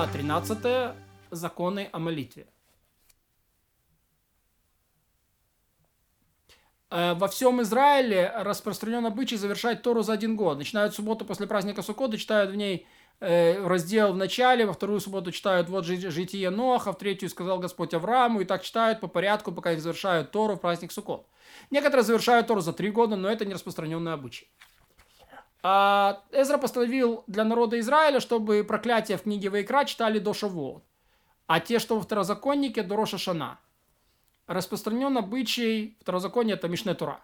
глава 13 законы о молитве. Э, во всем Израиле распространен обычай завершать Тору за один год. Начинают субботу после праздника Суккота, читают в ней э, раздел в начале, во вторую субботу читают вот житие Ноха, в третью сказал Господь Аврааму, и так читают по порядку, пока их завершают Тору в праздник Суккот. Некоторые завершают Тору за три года, но это не распространенный обычай. А Эзра постановил для народа Израиля, чтобы проклятия в книге Вайкра читали до Шавуот, а те, что во второзаконнике, до Роша Шана. Распространен обычай, второзаконие это Мишне Тура,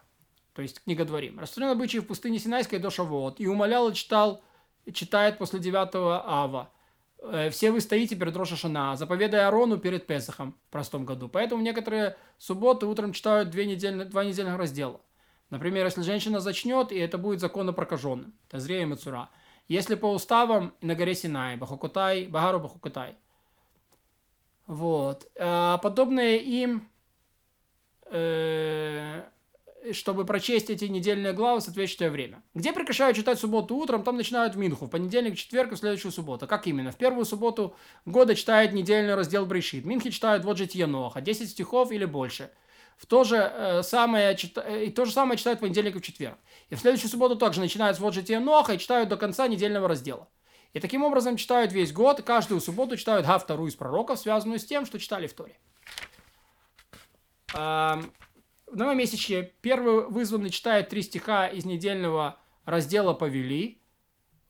то есть книга Дворим. Распространен обычай в пустыне Синайской до Шавуот. И умолял и читал, читает после 9 ава. Э, все вы стоите перед Роша Шана, заповедая Арону перед Песохом в простом году. Поэтому некоторые субботы утром читают две недельных, два недельных раздела. Например, если женщина зачнет, и это будет законно прокаженным. Тазрея и Мацура. Если по уставам на горе Синай, Бахукутай, Багару Бахукутай. Вот. А подобное им, э, чтобы прочесть эти недельные главы в соответствующее время. Где прекращают читать субботу утром, там начинают в Минху, в понедельник, четверг и в следующую субботу. Как именно? В первую субботу года читает недельный раздел Брешит. Минхи читают вот житие Ноха, 10 стихов или больше – в то же э, самое, э, и то же самое читают в понедельник и в четверг. И в следующую субботу также начинают с вот жития Ноха и читают до конца недельного раздела. И таким образом читают весь год, каждую субботу читают га вторую из пророков, связанную с тем, что читали в Торе. в новомесячье первый вызванный читает три стиха из недельного раздела Повели,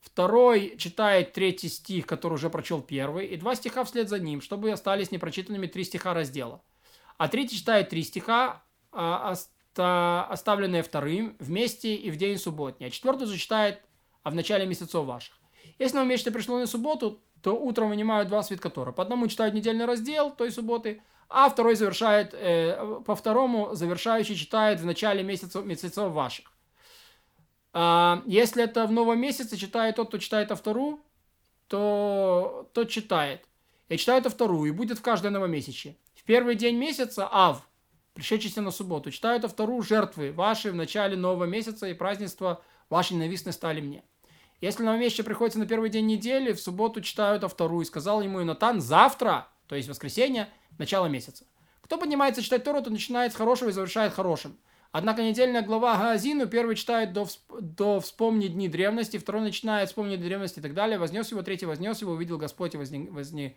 второй читает третий стих, который уже прочел первый, и два стиха вслед за ним, чтобы остались непрочитанными три стиха раздела. А третий читает три стиха, а, оставленные вторым, вместе и в день субботний. А четвертый же читает а в начале месяцев ваших. Если нам месяц пришло на субботу, то утром вынимают два свитка Тора. По одному читают недельный раздел той субботы, а второй завершает, э, по второму завершающий читает в начале месяцев, месяцев ваших. А если это в новом месяце читает тот, кто читает вторую, то тот читает. И читает вторую, и будет в каждое новомесячье первый день месяца, Ав, пришедшийся на субботу, читают а вторую жертвы ваши в начале нового месяца и празднества ваши ненавистны стали мне. Если на месяце приходится на первый день недели, в субботу читают а вторую. И сказал ему Инатан, завтра, то есть воскресенье, начало месяца. Кто поднимается читать Тору, то начинает с хорошего и завершает хорошим. Однако недельная глава Гаазину, первый читает до, до «Вспомни дни древности», второй начинает «Вспомни древности» и так далее. Вознес его, третий вознес его, увидел Господь и возне, Э,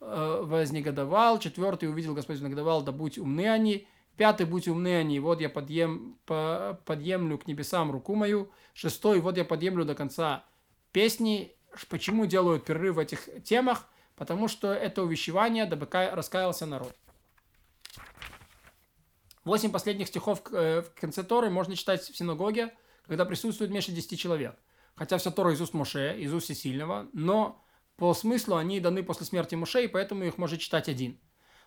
вознегодовал, четвертый увидел Господь вознегодовал, да будь умны они, пятый, будь умны они, вот я подъем, по, подъемлю к небесам руку мою, шестой, вот я подъемлю до конца песни. Почему делают перерыв в этих темах? Потому что это увещевание, дабы раскаялся народ. Восемь последних стихов э, в конце Торы можно читать в синагоге, когда присутствует меньше десяти человек. Хотя вся Тора из уст Моше, из уст Всесильного, но по смыслу они даны после смерти Мушей, поэтому их может читать один.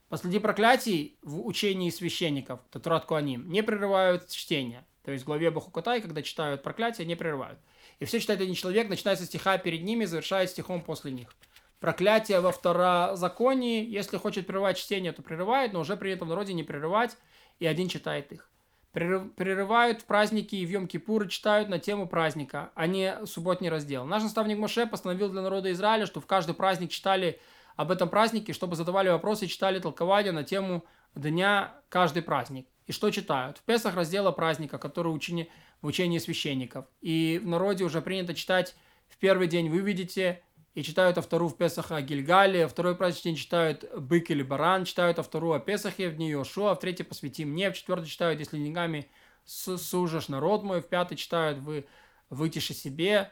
Последи проклятий в учении священников, Татурат Куаним, не прерывают чтение. То есть в главе Бахукатай, когда читают проклятия, не прерывают. И все читает один человек, начинается стиха перед ними, завершает стихом после них. Проклятие во второзаконии, если хочет прерывать чтение, то прерывает, но уже при этом народе не прерывать, и один читает их прерывают праздники и в Йом-Кипур читают на тему праздника, а не субботний раздел. Наш наставник Моше постановил для народа Израиля, что в каждый праздник читали об этом празднике, чтобы задавали вопросы и читали толкования на тему дня каждый праздник. И что читают? В Песах раздела праздника, который учени, в учении священников. И в народе уже принято читать в первый день вы видите и читают вторую в Песаха о Гильгале, второй праздник день читают бык или баран, читают вторую о Песахе в дни Йошуа, в третий посвяти мне, в четвертый читают, если деньгами сужешь народ мой, в пятый читают вы вытиши себе,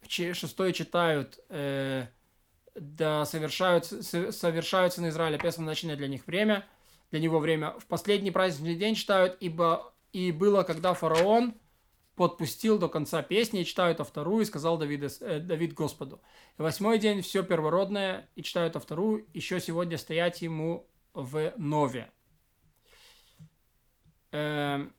в шестой читают э, да совершают, совершаются на Израиле Песах назначенное для них время, для него время. В последний праздничный день читают, ибо и было, когда фараон подпустил до конца песни, и читаю это вторую, и сказал Давид, э, Давид Господу. И восьмой день все первородное, и читаю это вторую, еще сегодня стоять ему в нове. Эм,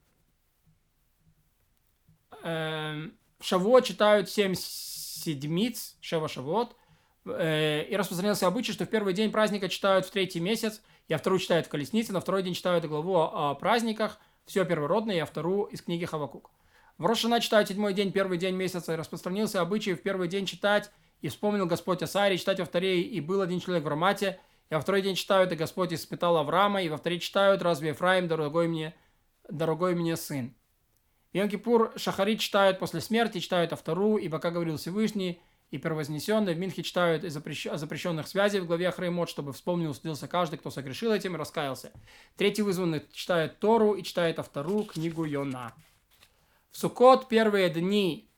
эм, в Шавуот читают семь седмиц, Шева Шавуот, э, и распространился обычай, что в первый день праздника читают в третий месяц, я вторую читают в колеснице, на второй день читают главу о праздниках, все первородное, я вторую из книги Хавакук. В Рошана читают седьмой день, первый день месяца, и распространился обычай в первый день читать И вспомнил Господь о Саре, читать во второй, и был один человек в Рамате, и во второй день читают, и Господь испытал Авраама, и во второй читают, разве Ефраим, дорогой мне, дорогой мне сын. В Йом-Кипур Шахари читают после смерти, читают Автору, ибо, как говорил Всевышний, и первознесенные в Минхе читают о запрещенных связей в главе Ахреймот, чтобы вспомнил, судился каждый, кто согрешил этим и раскаялся. Третий вызванный читает Тору и читает Автору, книгу Йона. Суккот первые дни,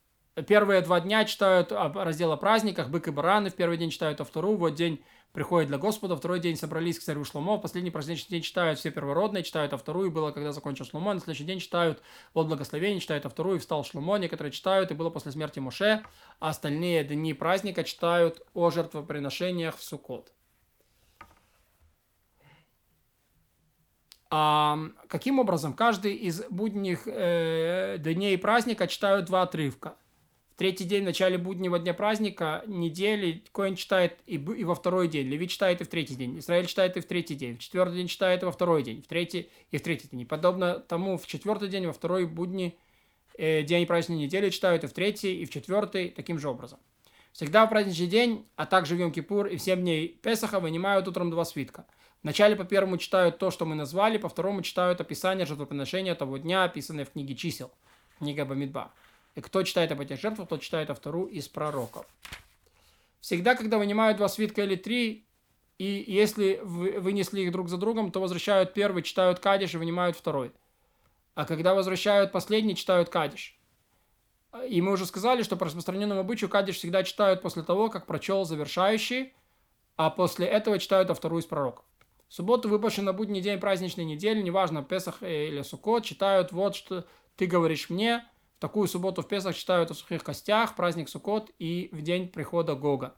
первые два дня читают раздел о праздниках, бык и бараны, в первый день читают Автору, вот день приходит для Господа, второй день собрались к царю Шломо, последний праздничный день читают все первородные, читают а вторую, было, когда закончил Шломо, на следующий день читают от благословения, читают а вторую, встал Шломо, некоторые читают, и было после смерти Моше, а остальные дни праздника читают о жертвоприношениях в Суккот. А каким образом каждый из будних э, дней праздника читают два отрывка – третий день в начале буднего дня праздника, недели, Коин читает и, и во второй день, Леви читает и в третий день, Израиль читает и в третий день, в четвертый день читает и во второй день, в третий и в третий день. И подобно тому, в четвертый день, во второй будни, э, день праздничной недели читают и в третий, и в четвертый, таким же образом. Всегда в праздничный день, а также в Йом-Кипур и в 7 дней Песаха вынимают утром два свитка. Вначале по первому читают то, что мы назвали, по второму читают описание жертвоприношения того дня, описанное в книге чисел, книга Бамидба. И кто читает об этих жертвах, тот читает автору из пророков. Всегда, когда вынимают два свитка или три, и если вынесли их друг за другом, то возвращают первый, читают кадиш и вынимают второй. А когда возвращают последний, читают кадиш. И мы уже сказали, что по распространенному обычаю кадиш всегда читают после того, как прочел завершающий, а после этого читают вторую из пророков. В субботу, выпавший на будний день праздничной недели, неважно, Песах или Суккот, читают вот, что ты говоришь мне, такую субботу в Песах читают о сухих костях, праздник Суккот и в день прихода Гога.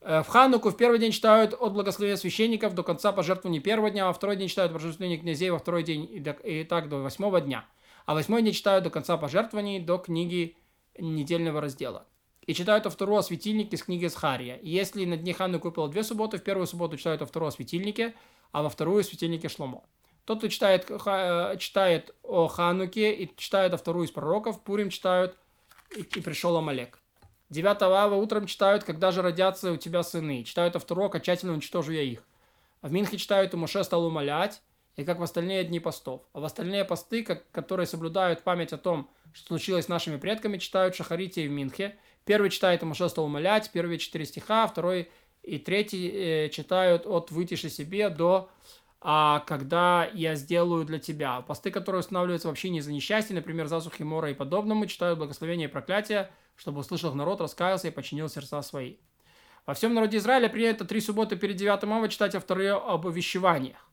Э, в Хануку в первый день читают от благословения священников до конца пожертвования первого дня, а второй день читают пожертвования князей, во второй день и, до, и так до восьмого дня. А восьмой день читают до конца пожертвований, до книги недельного раздела. И читают о второго светильнике с книги Схария. если на дне Хануку выпало две субботы, в первую субботу читают о второго светильнике, а во вторую светильнике Шломо. Тот, кто читает, ха, читает о Хануке и читает о вторую из пророков, Пурим читают и, и пришел Амалек. 9 ава утром читают, когда же родятся у тебя сыны. Читают о второго, окончательно уничтожу я их. В Минхе читают, и Моше стал умолять, и как в остальные дни постов. А в остальные посты, как, которые соблюдают память о том, что случилось с нашими предками, читают Шахарите и в Минхе. Первый читает, и Моше стал умолять, первые четыре стиха, второй и третий э, читают от «Вытиши себе» до а когда я сделаю для тебя. Посты, которые устанавливаются вообще не за несчастье, например, засухи, мора и подобному, читают благословение и проклятие, чтобы услышал народ, раскаялся и починил сердца свои. Во всем народе Израиля принято три субботы перед 9 ава читать авторы об увещеваниях.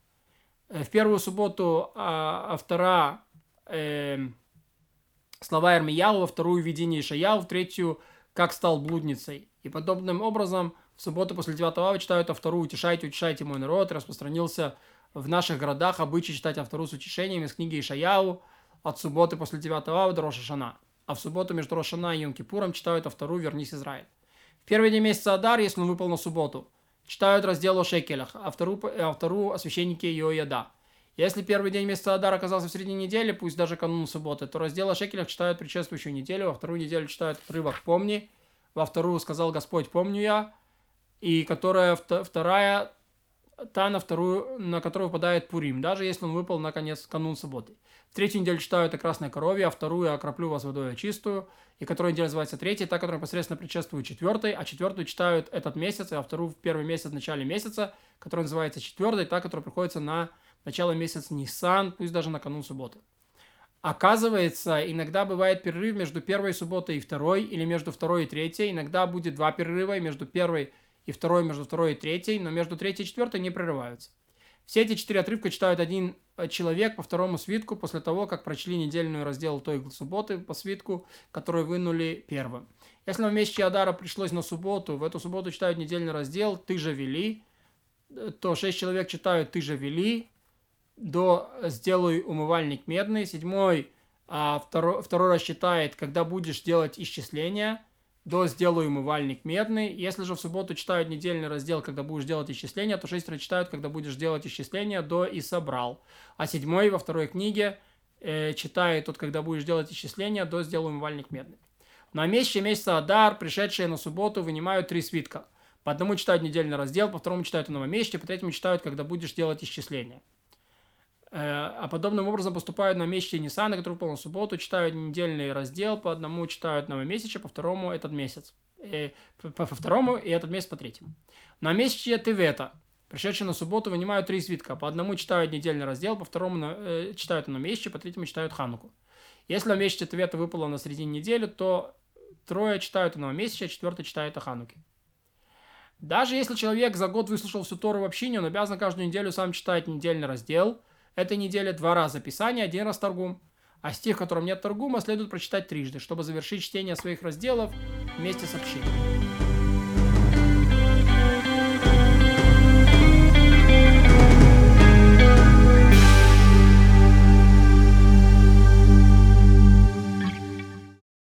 Э, в первую субботу а, автора э, слова Эрмияу, во вторую видение Ишаяу, в третью как стал блудницей. И подобным образом в субботу после 9 ава читают автору «Утешайте, утешайте мой народ», распространился в наших городах обычай читать автору с утешением из книги Ишаяу от субботы после 9 ава до Рошашана. А в субботу между Рошана и Йом-Кипуром читают автору «Вернись, Израиль». В первый день месяца Адар, если он выпал на субботу, читают раздел о шекелях, а вторую, а вторую о священнике Йояда. Если первый день месяца Адар оказался в середине недели, пусть даже канун субботы, то раздел о шекелях читают предшествующую неделю, во вторую неделю читают отрывок «Помни», во вторую сказал Господь «Помню я», и которая вторая та, на вторую, на которую выпадает Пурим, даже если он выпал на конец канун субботы. В третью неделю читаю это красное коровье, а вторую окроплю вас водой чистую, и которая неделя называется третья, та, которая непосредственно предшествует четвертой, а четвертую читают этот месяц, а вторую в первый месяц в начале месяца, которая называется четвертой, та, которая приходится на начало месяца Ниссан, пусть даже на канун субботы. Оказывается, иногда бывает перерыв между первой субботой и второй, или между второй и третьей. Иногда будет два перерыва между первой и второй между второй и третьей, но между третьей и четвертой не прерываются. Все эти четыре отрывка читают один э, человек по второму свитку после того, как прочли недельную раздел той субботы по свитку, который вынули первым. Если вам месяц Адара пришлось на субботу, в эту субботу читают недельный раздел «Ты же вели», э, то шесть человек читают «Ты же вели», до «Сделай умывальник медный», седьмой а второй, второй раз читает «Когда будешь делать исчисления», до «Сделаю умывальник медный». Если же в субботу читают недельный раздел, когда будешь делать исчисления, то шестеро читают, когда будешь делать исчисления, до «И собрал». А седьмой во второй книге э, читает тот, когда будешь делать исчисления, до «Сделаю умывальник медный». На месяце месяца Адар, пришедшие на субботу, вынимают три свитка. По одному читают недельный раздел, по второму читают на новом месяце, по третьему читают, когда будешь делать исчисления. Э, а подобным образом поступают на месяце Ниссана, который выпал на субботу, читают недельный раздел, по одному читают новомесяче, по второму этот месяц. И, по, по второму и этот месяц по третьему. На месяце Тевета, пришедшие на субботу, вынимают три свитка. По одному читают недельный раздел, по второму э, читают на месяце, по третьему читают Хануку. Если на месяце Тевета выпало на середине недели, то трое читают на месяце, а четвертый читает о Хануке. Даже если человек за год выслушал всю Тору в общине, он обязан каждую неделю сам читать недельный раздел – этой неделе два раза Писание, один раз Торгум. А стих, в котором нет Торгума, следует прочитать трижды, чтобы завершить чтение своих разделов вместе с общиной.